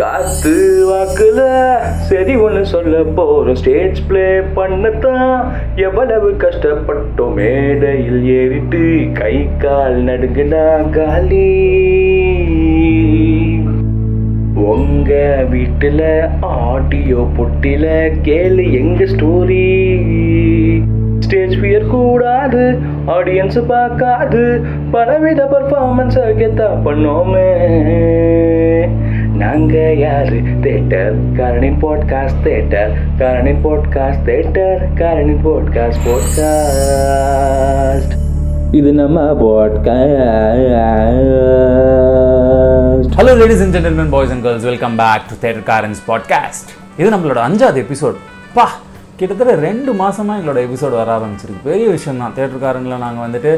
காத்து வாக்குல சரி ஒன்று சொல்ல போறோம். ஸ்டேஜ் ப்ளே பண்ணத்தான் எவ்வளவு கஷ்டப்பட்டோம். மேடையில் ஏறிட்டு கை கால் நடுங்கினா காலி. உங்க வீட்டுல ஆடியோ பொட்டில கேளு எங்க ஸ்டோரி ஸ்டேஜ் ஃபியர் கூடாது ஆடியன்ஸ் பார்க்காது. பலவித பர்ஃபார்மன்ஸ் கெத்தா பண்ணோமே. நாங்க யாரு? தேட்டர் காரணின் போட்காஸ்ட் தேட்டர் காரணின் போட்காஸ்ட் தேட்டர் காரணின் போட்காஸ்ட் போட்காஸ்ட் இது நம்ம podcast hello ladies and gentlemen boys and girls welcome back to theatre காரன்ஸ் podcast இது நம்மளோட அஞ்சாவது எபிசோட் பா கிட்டத்தட்ட ரெண்டு மாதமாக எங்களோட எபிசோடு வர ஆரம்பிச்சிருக்கு. பெரிய விஷயம் தான் தேட்டருக்காரங்களை நாங்கள் வந்துட்டு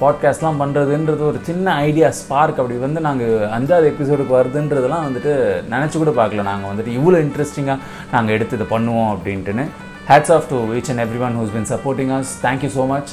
பாட்காஸ்ட்லாம் பண்ணுறதுன்றது ஒரு சின்ன ஐடியா ஸ்பார்க் அப்படி வந்து நாங்கள் அஞ்சாவது எபிசோடுக்கு வருதுன்றதெல்லாம் வந்துட்டு நினச்சி கூட பார்க்கல. நாங்கள் வந்துட்டு இவ்வளோ இன்ட்ரெஸ்டிங்காக நாங்கள் எடுத்து இதை பண்ணுவோம் அப்படின்ட்டுன்னு. Hats off to each and every one who's been supporting us thank you so much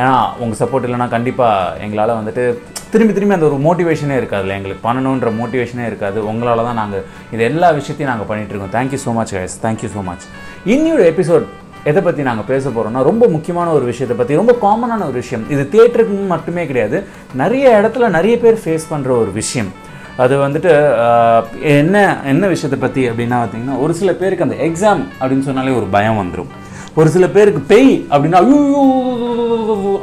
ஏன்னா உங்கள் சப்போர்ட் இல்லைன்னா கண்டிப்பாக எங்களால் வந்துட்டு திரும்பி திரும்பி அந்த ஒரு மோட்டிவேஷனே இருக்காதுல்ல. எங்களுக்கு பண்ணணுன்ற மோட்டிவேஷனே இருக்காது. உங்களால் தான் நாங்கள் இது எல்லா விஷயத்தையும் நாங்கள் பண்ணிகிட்ருக்கோம் thank you so much guys thank you so much இன்னியோட episode எதை பற்றி நாங்கள் பேச போகிறோம்னா ரொம்ப முக்கியமான ஒரு விஷயத்தை பற்றி ரொம்ப காமனான ஒரு விஷயம். இது தேட்டருக்கு மட்டுமே கிடையாது. நிறைய இடத்துல நிறைய பேர் ஃபேஸ் பண்ணுற ஒரு விஷயம். அது வந்துட்டு என்ன என்ன விஷயத்தை பற்றி அப்படின்னா பார்த்தீங்கன்னா ஒரு சில பேருக்கு அந்த எக்ஸாம் அப்படின்னு சொன்னாலே ஒரு பயம் வந்துடும் ஒரு சில பேருக்கு பேய் அப்படின்னா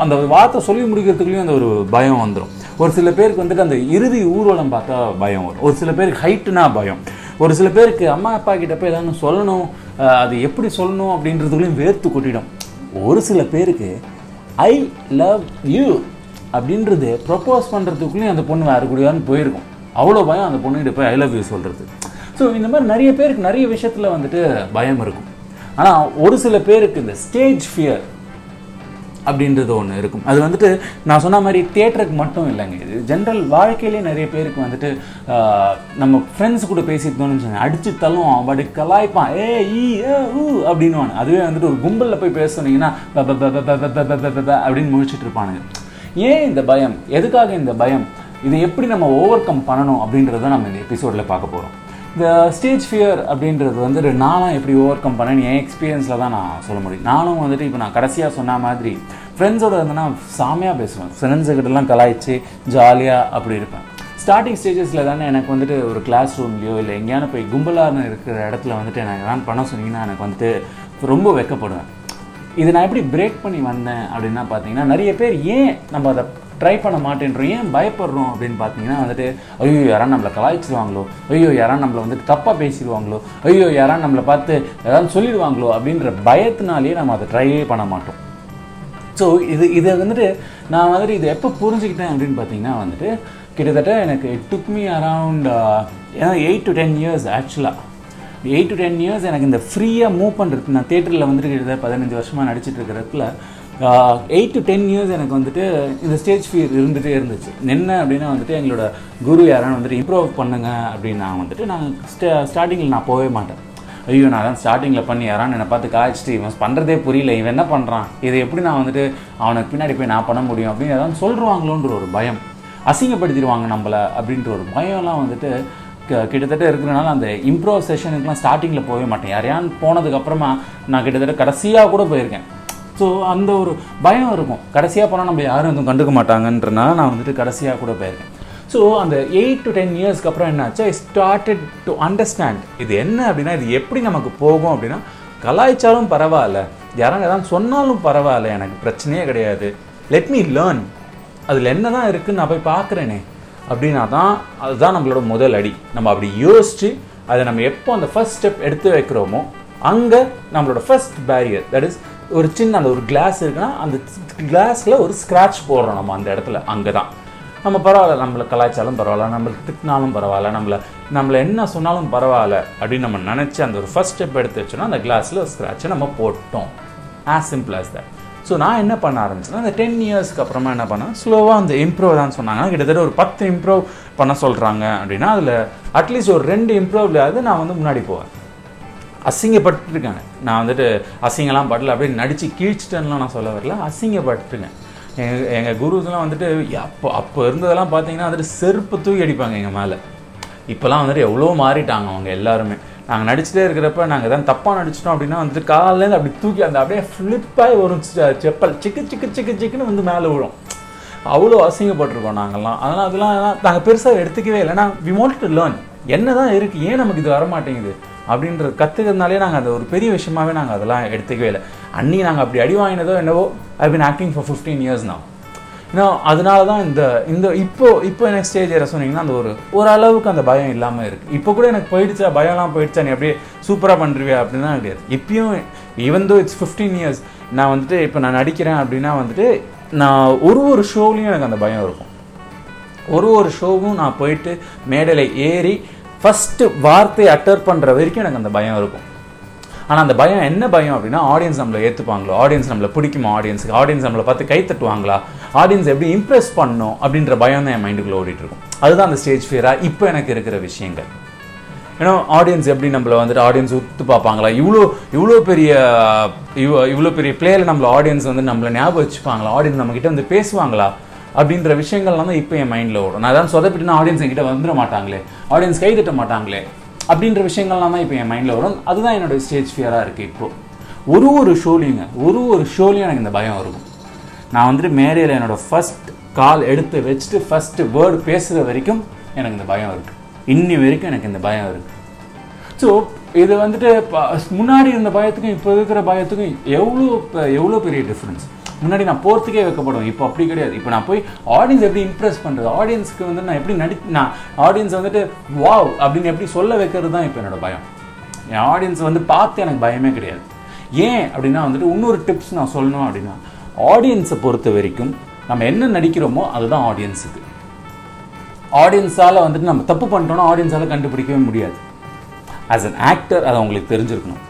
அந்த வார்த்தை சொல்லி முடிக்கிறதுக்குள்ளேயும் அந்த ஒரு பயம் வந்துடும் ஒரு சில பேருக்கு வந்துட்டு அந்த இறுதி ஊர்வலம் பார்த்தா பயம் வரும். ஒரு சில பேருக்கு ஹைட்டுனா பயம். ஒரு சில பேருக்கு அம்மா அப்பா கிட்ட போய் ஏதாவது சொல்லணும் அது எப்படி சொல்லணும் அப்படின்றதுக்குள்ளேயும் வேர்த்து கொட்டிடும். ஒரு சில பேருக்கு ஐ லவ் யூ அப்படின்றது ப்ரப்போஸ் பண்ணுறதுக்குள்ளேயும் அந்த பொண்ணு வேறு கூடியான்னு போயிருக்கும். அவ்வளோ பயம் அந்த பொண்ணுகிட்ட போய் ஐ லவ் யூ சொல்கிறது ஸோ இந்த மாதிரி நிறைய பேருக்கு நிறைய விஷயத்தில் வந்துட்டு பயம் இருக்கும். ஆனால் ஒரு சில பேருக்கு இந்த ஸ்டேஜ் ஃபியர் அப்படின்றது ஒன்று இருக்கும். அது வந்துட்டு நான் சொன்ன மாதிரி தேட்டருக்கு மட்டும் இல்லைங்க. இது ஜென்ரல் வாழ்க்கையிலே நிறைய பேருக்கு வந்துட்டு நம்ம ஃப்ரெண்ட்ஸ் கூட பேசியிருந்தோம்னு சொன்னாங்க அடிச்சு தள்ளும் அவடி கலாய்ப்பான். ஏ ஈ ஊ அதுவே வந்துட்டு ஒரு கும்பலில் போய் பேச சொன்னீங்கன்னா அப்படின்னு முழிச்சிட்டு இருப்பானுங்க. ஏன் இந்த பயம்? எதுக்காக இந்த பயம்? இதை எப்படி நம்ம ஓவர் கம் பண்ணணும் அப்படின்றத நம்ம இந்த எபிசோடில் பார்க்க போகிறோம் இந்த ஸ்டேஜ் ஃபியர் அப்படின்றது வந்துட்டு நானும் எப்படி ஓவர் கம் பண்ணேன்னு என் எக்ஸ்பீரியன்ஸில் தான் நான் சொல்ல முடியும். நானும் வந்துட்டு இப்போ நான் கடைசியாக சொன்ன மாதிரி ஃப்ரெண்ட்ஸோட இருந்தேன்னா சாமியாக பேசுவேன். ஃப்ரெண்ட்ஸுக்கிட்டலாம் கலாய்ச்சி ஜாலியாக அப்படி இருப்பேன். ஸ்டார்டிங் ஸ்டேஜஸில் தானே எனக்கு வந்துட்டு ஒரு கிளாஸ் ரூம்லையோ இல்லை எங்கேயான போய் கும்பலாக இருக்கிற இடத்துல வந்துட்டு எனக்கு ரன் பண்ண சொன்னீங்கன்னா எனக்கு வந்துட்டு ரொம்ப வெக்கப்படுவேன். இது நான் எப்படி பிரேக் பண்ணி வந்தேன் அப்படின்னா பார்த்தீங்கன்னா நிறைய பேர் ஏன் நம்ம அதை ட்ரை பண்ண மாட்டேன்றோம். ஏன் பயப்படுறோம் அப்படின்னு பார்த்தீங்கன்னா வந்துட்டு ஐயோ யாரா நம்மளை கலாய்ச்சிடுவாங்களோ ஐயோ யாரா நம்மளை வந்துட்டு தப்பாக பேசிடுவாங்களோ? ஐயோ யாரா நம்மளை பார்த்து ஏதாவது சொல்லிடுவாங்களோ? அப்படின்ற பயத்தினாலேயே நம்ம அதை ட்ரையே பண்ண மாட்டோம். ஸோ இது இதை வந்துட்டு நான் வந்துட்டு இதை எப்போ புரிஞ்சுக்கிட்டேன் அப்படின்னு பார்த்தீங்கன்னா வந்துட்டு கிட்டத்தட்ட எனக்கு took me took me around ஏன்னா எயிட் டு டென் இயர்ஸ் ஆக்சுவலாக எயிட் டு டென் இயர்ஸ் எனக்கு இந்த ஃப்ரீயாக மூவ் பண்ணுறதுக்கு நான் தேட்டரில் வந்துட்டு கிட்டத்தட்ட பதினஞ்சு வருஷமாக நடிச்சிட்டு இருக்கிறதுல எயிட் டு டென் இயர்ஸ் எனக்கு வந்துட்டு இந்த ஸ்டேஜ் ஃபியர் இருந்துகிட்டே இருந்துச்சு. என்ன அப்படின்னா வந்துட்டு எங்களோட குரு யாரான்னு வந்துட்டு இம்ப்ரூவ் பண்ணுங்க அப்படின்னு நான் வந்துட்டு நான் ஸ்டா ஸ்டார்டிங்கில் நான் போகவே மாட்டேன். ஐயோ நான் தான் ஸ்டார்டிங்கில் பண்ணி யாரான்னு என்னை பார்த்து காய்ச்சிட்டு இவன் பண்ணுறதே புரியல இவன் என்ன பண்ணுறான் இதை எப்படி நான் வந்துட்டு அவனுக்கு பின்னாடி போய் நான் பண்ண முடியும்? அப்படின்னு ஏதாவது சொல்கிறாங்களோன்ற ஒரு பயம். அசிங்கப்படுத்திடுவாங்க நம்மளை அப்படின்ற ஒரு பயம்லாம் வந்துட்டு க- கிட்டத்தட்ட இருக்கிறனால அந்த இம்ப்ரூவ் செஷனுக்குலாம் ஸ்டார்டிங்கில் போகவே மாட்டேன். யாரையான்னு போனதுக்கப்புறமா நான் கிட்டத்தட்ட கடைசியாக கூட போயிருக்கேன். ஸோ அந்த ஒரு பயம் இருக்கும் கடைசியாக போனால் நம்ம யாரும் எதுவும் கண்டுக்க மாட்டாங்கன்றனால நான் வந்துட்டு கடைசியாக கூட போயிருக்கேன். ஸோ அந்த எயிட் டு டென் இயர்ஸ்க்கு அப்புறம் என்னாச்சு? ஐ ஸ்டார்டட் டு அண்டர்ஸ்டாண்ட் இது என்ன அப்படின்னா இது எப்படி நமக்கு போகும் அப்படின்னா கலாய்ச்சாலும் பரவாயில்ல. யாரும் ஏதாவது சொன்னாலும் பரவாயில்ல எனக்கு பிரச்சனையே கிடையாது. லெட் மீ லேர்ன் அதில் என்ன தான் இருக்குதுன்னு நான் போய் பார்க்குறேனே. அப்படின்னா தான் அதுதான் நம்மளோட முதல் அடி. நம்ம அப்படி யோசிச்சு அதை நம்ம எப்போ அந்த ஃபர்ஸ்ட் ஸ்டெப் எடுத்து வைக்கிறோமோ அங்கே நம்மளோட ஃபஸ்ட் பேரியர் தட் இஸ் ஒரு சின்ன அந்த ஒரு கிளாஸ் இருக்குன்னா அந்த கிளாஸில் ஒரு ஸ்க்ராட்ச் போடுறோம் நம்ம அந்த இடத்துல. அங்கே தான் நம்ம பரவாயில்ல நம்மளை கலாய்ச்சாலும் பரவாயில்ல நம்மளுக்கு திட்டினாலும் பரவாயில்ல நம்மளை நம்மளை என்ன சொன்னாலும் பரவாயில்ல அப்படின்னு நம்ம நினச்சி அந்த ஒரு ஃபஸ்ட் ஸ்டெப் எடுத்து வச்சோன்னா அந்த கிளாஸில் ஸ்க்ராட்சை நம்ம போட்டோம். As simple as that so நான் என்ன பண்ண ஆரம்பிச்சேன்னா அந்த டென் இயர்ஸ்க்கு அப்புறமா என்ன பண்ணேன்? ஸ்லோவாக அந்த இம்ப்ரூவ் தான் சொன்னாங்கன்னா கிட்டத்தட்ட ஒரு பத்து இம்ப்ரூவ் பண்ண சொல்கிறாங்க அப்படின்னா அதில் அட்லீஸ்ட் ஒரு ரெண்டு இம்ப்ரூவ்லையாவது நான் வந்து முன்னாடி போவேன். அசிங்கப்பட்டுருக்காங்க நான் வந்துட்டு அசிங்கம்லாம் படல அப்படியே நடித்து கீழ்ச்சிட்டேன்லாம் நான் சொல்ல வரல. அசிங்கப்பட்டுருக்கேன் எங்கள் எங்கள் குருஸ்லாம் வந்துட்டு அப்போ அப்போ இருந்ததெல்லாம் பார்த்தீங்கன்னா வந்துட்டு செருப்பு தூக்கி அடிப்பாங்க எங்கள் மேலே. இப்போலாம் வந்துட்டு எவ்வளோ மாறிட்டாங்க அவங்க எல்லாருமே. நாங்கள் நடிச்சுட்டே இருக்கிறப்ப நாங்கள் எதாவது தப்பாக நடிச்சிட்டோம் அப்படின்னா வந்துட்டு காலையிலேருந்து அப்படி தூக்கி அந்த அப்படியே ஃப்ளிப்பாகி வரும் செப்பல் சிக்கு சிக்கு சிக்கு சிக்குன்னு வந்து மேலே விழும். அவ்வளோ அசிங்கப்பட்டிருக்கோம் நாங்கள்லாம் அதனால் அதெல்லாம் நாங்கள் பெருசாக எடுத்துக்கவே இல்லை. நான் வி வாண்ட் டு லேர்ன் என்ன தான் இருக்குது ஏன் நமக்கு இது வர மாட்டேங்குது அப்படின்றது கற்றுக்கிறதுனாலே நாங்கள் அது ஒரு பெரிய விஷயமாவே நாங்கள் அதெல்லாம் எடுத்துக்கவே இல்லை. அன்னி நாங்கள் அப்படி அடி வாங்கினதோ என்னவோ I been acting for fifteen years நான் இன்னும் அதனால தான் இந்த இந்த இப்போ இப்போ எனக்கு ஸ்டேஜ் ஏற சொன்னீங்கன்னா அந்த ஒரு ஓரளவுக்கு அந்த பயம் இல்லாமல் இருக்குது இப்போ கூட எனக்கு போயிடுச்சா பயம்லாம் போயிடுச்சா நீ அப்படியே சூப்பராக பண்ணுறியா அப்படின்னா கிடையாது. இப்பயும் even though it's fifteen years நான் வந்துட்டு இப்போ நான் நடிக்கிறேன் அப்படின்னா வந்துட்டு நான் ஒரு ஒரு ஷோலையும் எனக்கு அந்த பயம் இருக்கும். ஒரு ஒரு ஷோவும் நான் போயிட்டு மேடையில் ஏறி ஃபஸ்ட்டு வார்த்தையை அட்டர் பண்ணுற வரைக்கும் எனக்கு அந்த பயம் இருக்கும். ஆனால் அந்த பயம் என்ன பயம் அப்படின்னா ஆடியன்ஸ் நம்மளை ஏற்றுப்பாங்களோ ஆடியன்ஸ் நம்மளை பிடிக்குமா? ஆடியன்ஸுக்கு ஆடியன்ஸ் நம்மளை பார்த்து கை தட்டுவாங்களா? ஆடியன்ஸ் எப்படி இம்ப்ரெஸ் பண்ணும் அப்படின்ற பயம் தான் என் மைண்டுக்குள்ளே ஓடிட்டுருக்கும் அதுதான் அந்த ஸ்டேஜ் ஃபியராக இப்போ எனக்கு இருக்கிற விஷயங்கள். ஏன்னா ஆடியன்ஸ் எப்படி நம்மளை வந்துட்டு ஆடியன்ஸ் ஒத்து பார்ப்பாங்களா? இவ்வளோ இவ்வளோ பெரிய இவ்வளோ இவ்வளோ பெரிய பிளேயரில் நம்மளை ஆடியன்ஸ் வந்து நம்மளை ஞாபகம் வச்சுப்பாங்களா? ஆடியன்ஸ் நம்மக்கிட்ட வந்து பேசுவாங்களா? அப்படின்ற விஷயங்கள்லாம் தான் இப்போ என் மைண்டில் ஓடும். நான் தான் சொதப்பிட்டுனா ஆடியன்ஸ் என்கிட்ட வந்துட மாட்டாங்களே. ஆடியன்ஸ் கை தட்ட மாட்டாங்களே. அப்படின்ற விஷயங்கள்லாம் தான் இப்போ என் மைண்டில் வரும் அதுதான் என்னோட ஸ்டேஜ் ஃபியராக இருக்குது இப்போ. ஒரு ஒரு ஷோலையுங்க ஒரு ஒரு ஷோலையும் எனக்கு இந்த பயம் இருக்கும். நான் வந்துட்டு மேடையில் என்னோட ஃபர்ஸ்ட் கால் எடுத்து வச்சுட்டு ஃபஸ்ட்டு வேர்டு பேசுகிற வரைக்கும் எனக்கு இந்த பயம் இருக்குது இன்னி வரைக்கும் எனக்கு இந்த பயம் இருக்குது ஸோ இது வந்துட்டு முன்னாடி இருந்த பயத்துக்கும் இப்போ இருக்கிற பயத்துக்கும் எவ்வளோ எவ்வளோ பெரிய டிஃப்ரென்ஸ் முன்னாடி நான் போகிறதுக்கே வைக்கப்படுவேன். இப்போ அப்படி கிடையாது. இப்போ நான் போய் ஆடியன்ஸ் எப்படி இம்ப்ரெஸ் பண்ணுறது ஆடியன்ஸ்க்கு வந்து நான் எப்படி நடி நான் ஆடியன்ஸ் வந்துட்டு வாவ் அப்படின்னு எப்படி சொல்ல வைக்கிறது தான் இப்போ என்னோட பயம். என் ஆடியன்ஸ் வந்து பார்த்து எனக்கு பயமே கிடையாது. ஏன் அப்படின்னா வந்துட்டு இன்னொரு டிப்ஸ் நான் சொல்லணும் அப்படின்னா ஆடியன்ஸை பொறுத்த வரைக்கும் நம்ம என்ன நடிக்கிறோமோ அதுதான் ஆடியன்ஸுக்கு ஆடியன்ஸால் வந்துட்டு நம்ம தப்பு பண்ணிட்டோம்னா ஆடியன்ஸால் கண்டுபிடிக்கவே முடியாது. ஆஸ் அன் ஆக்டர் அது அவங்களுக்கு தெரிஞ்சிருக்கணும்.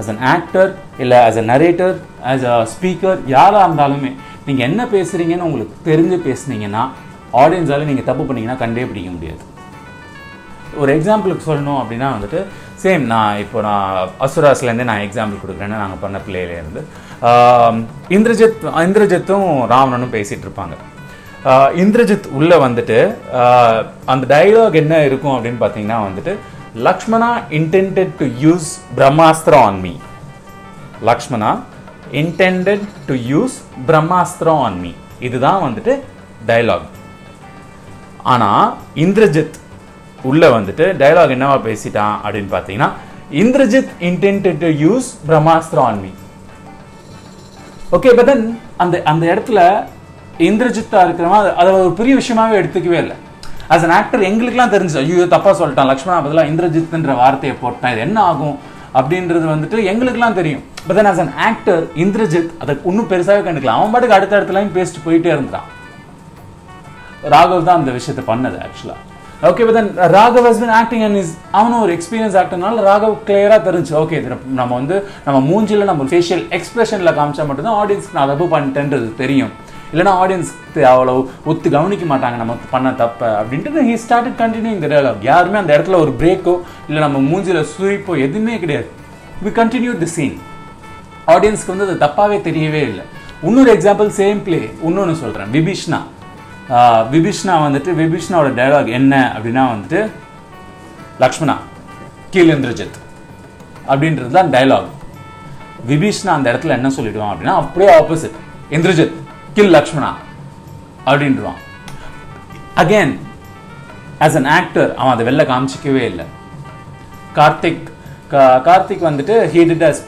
ஆஸ் அன் ஆக்டர் இல்லை as a narrator as a speaker யாராக இருந்தாலுமே நீங்கள் என்ன பேசுகிறீங்கன்னு உங்களுக்கு தெரிஞ்சு பேசுனீங்கன்னா ஆடியன்ஸால் நீங்கள் தப்பு பண்ணீங்கன்னா கண்டே பிடிக்க முடியாது. ஒரு எக்ஸாம்பிளுக்கு சொல்லணும் அப்படின்னா வந்துட்டு சேம் நான் இப்போ நான் அசுராஸ்லேருந்து நான் எக்ஸாம்பிள் கொடுக்குறேன்னு நாங்கள் பண்ண பிள்ளையிலேருந்து இந்திரஜித் இந்திரஜித்தும் ராவணனும் பேசிகிட்டு இருப்பாங்க. இந்திரஜித் உள்ளே வந்துட்டு அந்த டைலாக் என்ன இருக்கும் அப்படின்னு பார்த்தீங்கன்னா வந்துட்டு Lakshmana intended to use Brahmastram on me Lakshmana intended to use Brahmastram on me இதுதான் வந்துட்டு டயலாக் ஆனால் இந்திரஜித் உள்ளே வந்துட்டு டயலாக் என்னவா பேசிட்டான் அப்படின்னு பார்த்தீங்கன்னா Indrajit intended to use Brahmastram on me okay but then அந்த அந்த இடத்துல இந்திரஜித்தா இருக்கிறவன் அதை- அதை ஒரு பெரிய விஷயமாவே எடுத்துக்கவே இல்லை. அஸ் அன் ஆக்டர் எங்களுக்குலாம் தெரிஞ்சு ஐயோ தப்பா சொல்லிட்டான். லக்ஷ்மணா பதிலாக இந்திரஜித்ன்ற வார்த்தையை போட்டான் இது என்ன ஆகும்? அப்படின்றது வந்துட்டு எங்களுக்குலாம் தெரியும். But then as an actor Indrajit அதை இன்னும் பெருசாகவே கண்டுக்கலாம் அவன் பாட்டுக்கு அடுத்த இடத்துலையும் பேசிட்டு போயிட்டே இருந்தான். ராகவ் தான் அந்த விஷயத்தை பண்ணது ஆக்சுவலா okay but then Raghav has been acting and is அவனும் ஒரு எக்ஸ்பீரியன்ஸ் ஆக்டர்னால ராகவ் கிளியராக தெரிஞ்சு ஓகே நம்ம வந்து நம்ம மூஞ்சில நம்ம ஃபேஷியல் எக்ஸ்பிரஷனில் காமிச்சா மட்டும்தான் ஆடியன்ஸ்க்கு நான் தப்பு பண்ணிட்டேன்றது தெரியும். இல்லைன்னா ஆடியன்ஸ் அவ்வளோ ஒத்து கவனிக்க மாட்டாங்க நம்ம பண்ண தப்ப அப்படின்ட்டு ஹி ஸ்டார்டட் கண்டினியூ இந்த டயலாக் யாருமே அந்த இடத்துல ஒரு பிரேக்கோ இல்லை நம்ம மூஞ்சியில் சுரிப்போ எதுவுமே கிடையாது. வி கண்டினியூ தி சீன் ஆடியன்ஸ்க்கு வந்து அது தப்பாகவே தெரியவே இல்லை. இன்னொரு எக்ஸாம்பிள் சேம் ப்ளே இன்னொன்று சொல்கிறேன் விபீஷ்ணா. விபிஷ்ணா விபீஷ்ணா வந்துட்டு விபிஷ்ணாவோட டயலாக் என்ன அப்படின்னா வந்துட்டு லக்ஷ்மணா கீழேந்திரஜித் அப்படின்றது தான் டயலாக் விபீஷ்ணா அந்த இடத்துல என்ன சொல்லிடுவான் அப்படின்னா அப்படியே ஆப்போசிட் இந்திரஜித். கில் லக்ஷ்மணா அப்படின்றான். அகேன் ஆஸ் அன் ஆக்டர் அவன் அதை வெளில காமிச்சிக்கவே இல்லை. கார்த்திக் கா- கார்த்திக் வந்துட்டு he'd did as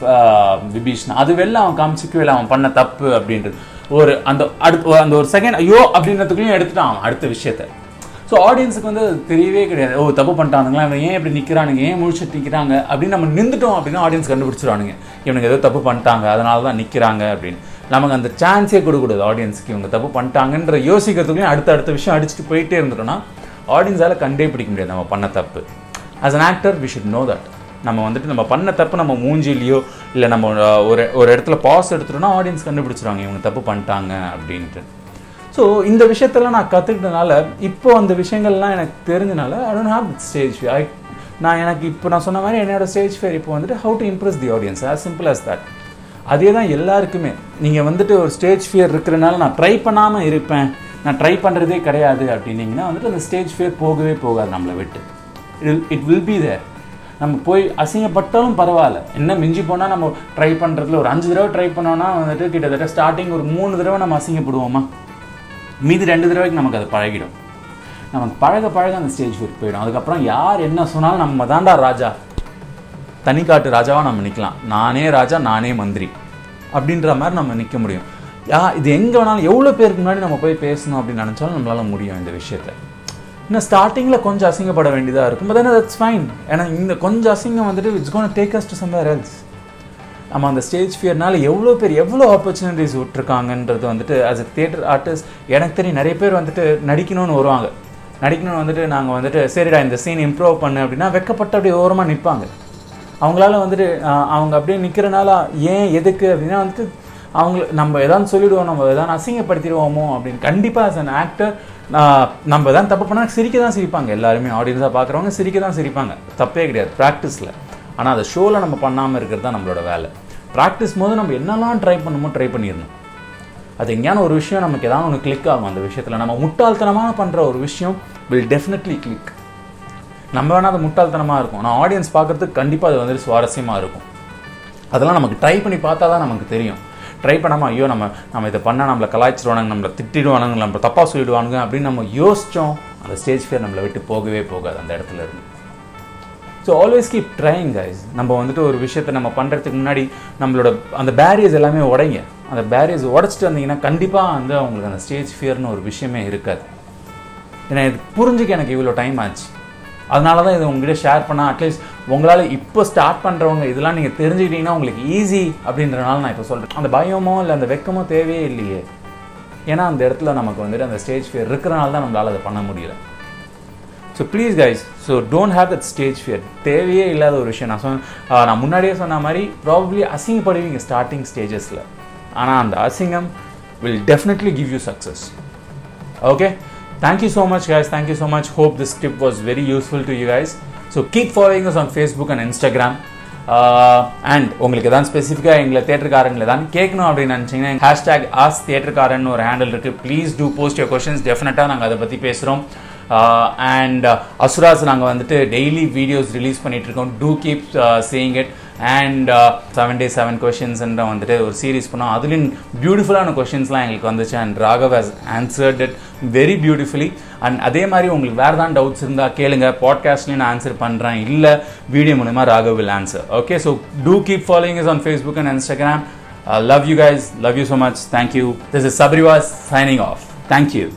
Vibhishana uh, அது வெளில அவன் காமிச்சிக்கவே இல்லை அவன் பண்ண தப்பு அப்படின்றது. ஒரு அந்த அடுத்து அந்த ஒரு செகண்ட் ஐயோ அப்படின்றதுக்குள்ளேயும் எடுத்துட்டான் அவன் அடுத்த விஷயத்த. ஸோ ஆடியன்ஸுக்கு வந்து அது தெரியவே கிடையாது. ஓ தப்பு பண்ணிட்டானுங்களா? இவன் ஏன் இப்படி நிற்கிறானுங்க ஏன் முழிச்சிட்டு நிற்கிறாங்க அப்படின்னு நம்ம நின்றுட்டோம் அப்படின்னா ஆடியன்ஸ் கண்டுபிடிச்சிருவானுங்க. இவனுக்கு ஏதோ தப்பு பண்ணிட்டாங்க அதனால தான் நிற்கிறாங்க அப்படின்னு. நமக்கு அந்த சான்ஸே கொடுக்கூடாது ஆடியன்ஸ்க்கு இவங்க தப்பு பண்ணிட்டாங்கன்ற யோசிக்கிறதுக்குள்ளேயும் அடுத்த அடுத்த விஷயம் அடிச்சுட்டு போயிட்டே இருந்துட்டோம்னா ஆடியன்ஸால் கண்டே பிடிக்க முடியாது நம்ம பண்ண தப்பு. As an actor we should know that நம்ம வந்துட்டு நம்ம பண்ண தப்பு நம்ம மூஞ்சிலையோ இல்லை நம்ம ஒரு ஒரு இடத்துல பாஸ் எடுத்துட்டோம்னா ஆடியன்ஸ் கண்டுபிடிச்சிருவாங்க. இவங்க தப்பு பண்ணிட்டாங்க அப்படின்ட்டு. ஸோ இந்த விஷயத்தெல்லாம் நான் கற்றுக்கிட்டனால இப்போ அந்த விஷயங்கள்லாம் எனக்கு தெரிஞ்சனால I don't have stage I நான் எனக்கு இப்போ நான் சொன்ன மாதிரி என்னோட ஸ்டேஜ் ஃபேர் இப்போ வந்துட்டு how to impress the audience as simple as that அதே தான் எல்லாருக்குமே. நீங்கள் வந்துட்டு ஒரு ஸ்டேஜ் ஃபியர் இருக்கிறனால நான் ட்ரை பண்ணாமல் இருப்பேன். நான் ட்ரை பண்ணுறதே கிடையாது அப்படின்னீங்கன்னா வந்துட்டு அந்த ஸ்டேஜ் ஃபியர் போகவே போகாது நம்மளை விட்டு. It it will be there நம்ம போய் அசிங்கப்பட்டாலும் பரவாயில்ல. என்ன மிஞ்சி போனால் நம்ம ட்ரை பண்ணுறதுல ஒரு அஞ்சு தடவை ட்ரை பண்ணோன்னா வந்துட்டு கிட்டத்தட்ட ஸ்டார்டிங் ஒரு மூணு தடவை நம்ம அசிங்கப்படுவோமா? மீதி ரெண்டு தடவைக்கு நமக்கு அது பழகிடும். நமக்கு பழக பழக அந்த ஸ்டேஜ் ஃபியர் போயிடும். அதுக்கப்புறம் யார் என்ன சொன்னாலும் நம்ம தாண்டா ராஜா. தனிக்காட்டு ராஜாவாக நம்ம நிற்கலாம் நானே ராஜா நானே மந்திரி. அப்படின்ற மாதிரி நம்ம நிற்க முடியும். யா இது எங்கே வேணாலும் எவ்வளோ பேருக்கு முன்னாடி நம்ம போய் பேசணும் அப்படின்னு நினச்சாலும் நம்மளால முடியும் இந்த விஷயத்தை. இன்னும் ஸ்டார்டிங்கில் கொஞ்சம் அசிங்கப்பட வேண்டியதாக இருக்கும். பட் ஏன்னா தட்ஸ் ஃபைன் ஏன்னா இந்த கொஞ்சம் அசிங்கம் வந்துட்டு it's gonna take us to somewhere else நம்ம அந்த ஸ்டேஜ் ஃபியர்னால எவ்வளோ பேர் எவ்வளோ ஆப்பர்ச்சுனிட்டிஸ் விட்டுருக்காங்கன்றது வந்துட்டு அஸ் அ தியேட்டர் ஆர்டிஸ்ட் எனக்கு தெரியும் நிறைய பேர் வந்துட்டு நடிக்கணும்னு வருவாங்க. நடிக்கணும்னு வந்துட்டு நாங்கள் வந்துட்டு சரிடா இந்த சீன் இம்ப்ரூவ் பண்ணு அப்படின்னா வெக்கப்பட்டு அப்படியே ஓரமாக நிற்பாங்க அவங்களால வந்துட்டு அவங்க அப்படியே நிற்கிறனால ஏன் எதுக்கு அப்படின்னா வந்துட்டு அவங்க நம்ம எதாவது சொல்லிடுவோம் நம்ம எதாவது அசிங்கப்படுத்திடுவோமோ அப்படின்னு. கண்டிப்பாக அஸ் அன் ஆக்டர் நம்ம எதாவது தப்பு பண்ணால் சிரிக்க தான் சிரிப்பாங்க. எல்லாருமே ஆடியன்ஸாக பார்க்குறவங்க சிரிக்க தான் சிரிப்பாங்க. தப்பே கிடையாது. ப்ராக்டிஸில் ஆனால் அதை ஷோவில் நம்ம பண்ணாமல் இருக்கிறது தான் நம்மளோட வேலை. ப்ராக்டிஸ் போது நம்ம என்னெல்லாம் ட்ரை பண்ணுமோ ட்ரை பண்ணிடணும். அது எங்கேயான ஒரு விஷயம் நமக்கு ஏதாவது ஒன்று கிளிக் ஆகும். அந்த விஷயத்தில் நம்ம முட்டாள்தனமாக பண்ணுற ஒரு விஷயம் வில் டெஃபினெட்லி கிளிக் நம்ம வேணால் அது முட்டாள்தனமாக இருக்கும். ஆனால் ஆடியன்ஸ் பார்க்குறதுக்கு கண்டிப்பாக அது வந்துட்டு சுவாரஸ்யமாக இருக்கும். அதெல்லாம் நமக்கு ட்ரை பண்ணி பார்த்தா தான் நமக்கு தெரியும். ட்ரை பண்ணாமல் ஐயோ நம்ம நம்ம இதை பண்ணால் நம்மளை கலாய்ச்சிடுவானுங்க நம்மளை திட்டிடுவானுங்க நம்ம தப்பாக சொல்லிடுவானுங்க அப்படின்னு நம்ம யோசித்தோம் அந்த ஸ்டேஜ் ஃபியர் நம்மளை விட்டு போகவே போகாது அந்த இடத்துல இருந்து. So always keep trying guys நம்ம வந்துட்டு ஒரு விஷயத்தை நம்ம பண்ணுறதுக்கு முன்னாடி நம்மளோட அந்த பேரியர்ஸ் எல்லாமே உடைங்க. அந்த பேரியர்ஸ் உடச்சிட்டு வந்தீங்கன்னா கண்டிப்பாக வந்து அவங்களுக்கு அந்த ஸ்டேஜ் ஃபியர்னு ஒரு விஷயமே இருக்காது. ஏன்னா இது புரிஞ்சுக்க எனக்கு இவ்வளோ டைம் ஆச்சு. அதனால தான் இது உங்ககிட்ட ஷேர் பண்ணால் அட்லீஸ்ட் உங்களால் இப்போ ஸ்டார்ட் பண்ணுறவங்க இதெல்லாம் நீங்கள் தெரிஞ்சுக்கிட்டீங்கன்னா உங்களுக்கு ஈஸி அப்படின்றனால நான் இப்போ சொல்கிறேன் அந்த பயமோ இல்லை அந்த வெக்கமோ தேவையே இல்லையே. ஏன்னா அந்த இடத்துல நமக்கு வந்துட்டு அந்த ஸ்டேஜ் ஃபியர் இருக்கிறனால தான் நம்மளால் அதை பண்ண முடியலை. So please guys so don't have that stage fear தேவையே இல்லாத ஒரு விஷயம். நான் சொன்ன நான் முன்னாடியே சொன்ன மாதிரி ப்ராபப்ளி அசிங்கப்படுவீங்க ஸ்டார்டிங் ஸ்டேஜஸில் ஆனால் அந்த அசிங்கம் will definitely give you success okay thank you so much guys thank you so much hope this hope was very useful to you guys so keep following us on Facebook and Instagram and உங்களுக்கு எதாவது ஸ்பெசிஃபிக்காக எங்களை தேட்டருக்காரங்களை தான் கேட்கணும் அப்படின்னு நினச்சிங்கன்னா hashtag as தேட்டருக்காரன் ஒரு handle இருக்குது please do post your questions டெஃபினட்டாக நாங்கள் அதை பற்றி பேசுகிறோம் அண்ட் அசுராஸ் நாங்கள் வந்துட்டு டெய்லி வீடியோஸ் ரிலீஸ் பண்ணிட்டு இருக்கோம். Do keep saying it and seven day seven கொஷின்ஸ்ன்ற வந்துட்டு ஒரு சீரீஸ் பண்ணோம். அதுலேயும் பியூட்டிஃபுல்லான கொஷின்ஸ்லாம் எங்களுக்கு வந்துச்சு. And Raghav has answered it very beautifully and அதே மாதிரி உங்களுக்கு வேறு தான் டவுட்ஸ் இருந்தால் கேளுங்க. பாட்காஸ்ட்லேயும் நான் ஆன்சர் பண்ணுறேன் இல்லை வீடியோ மூலிமா Raghav will answer okay so do keep following us on Facebook and Instagram love you guys love you so much thank you this is Sabrivas signing off thank you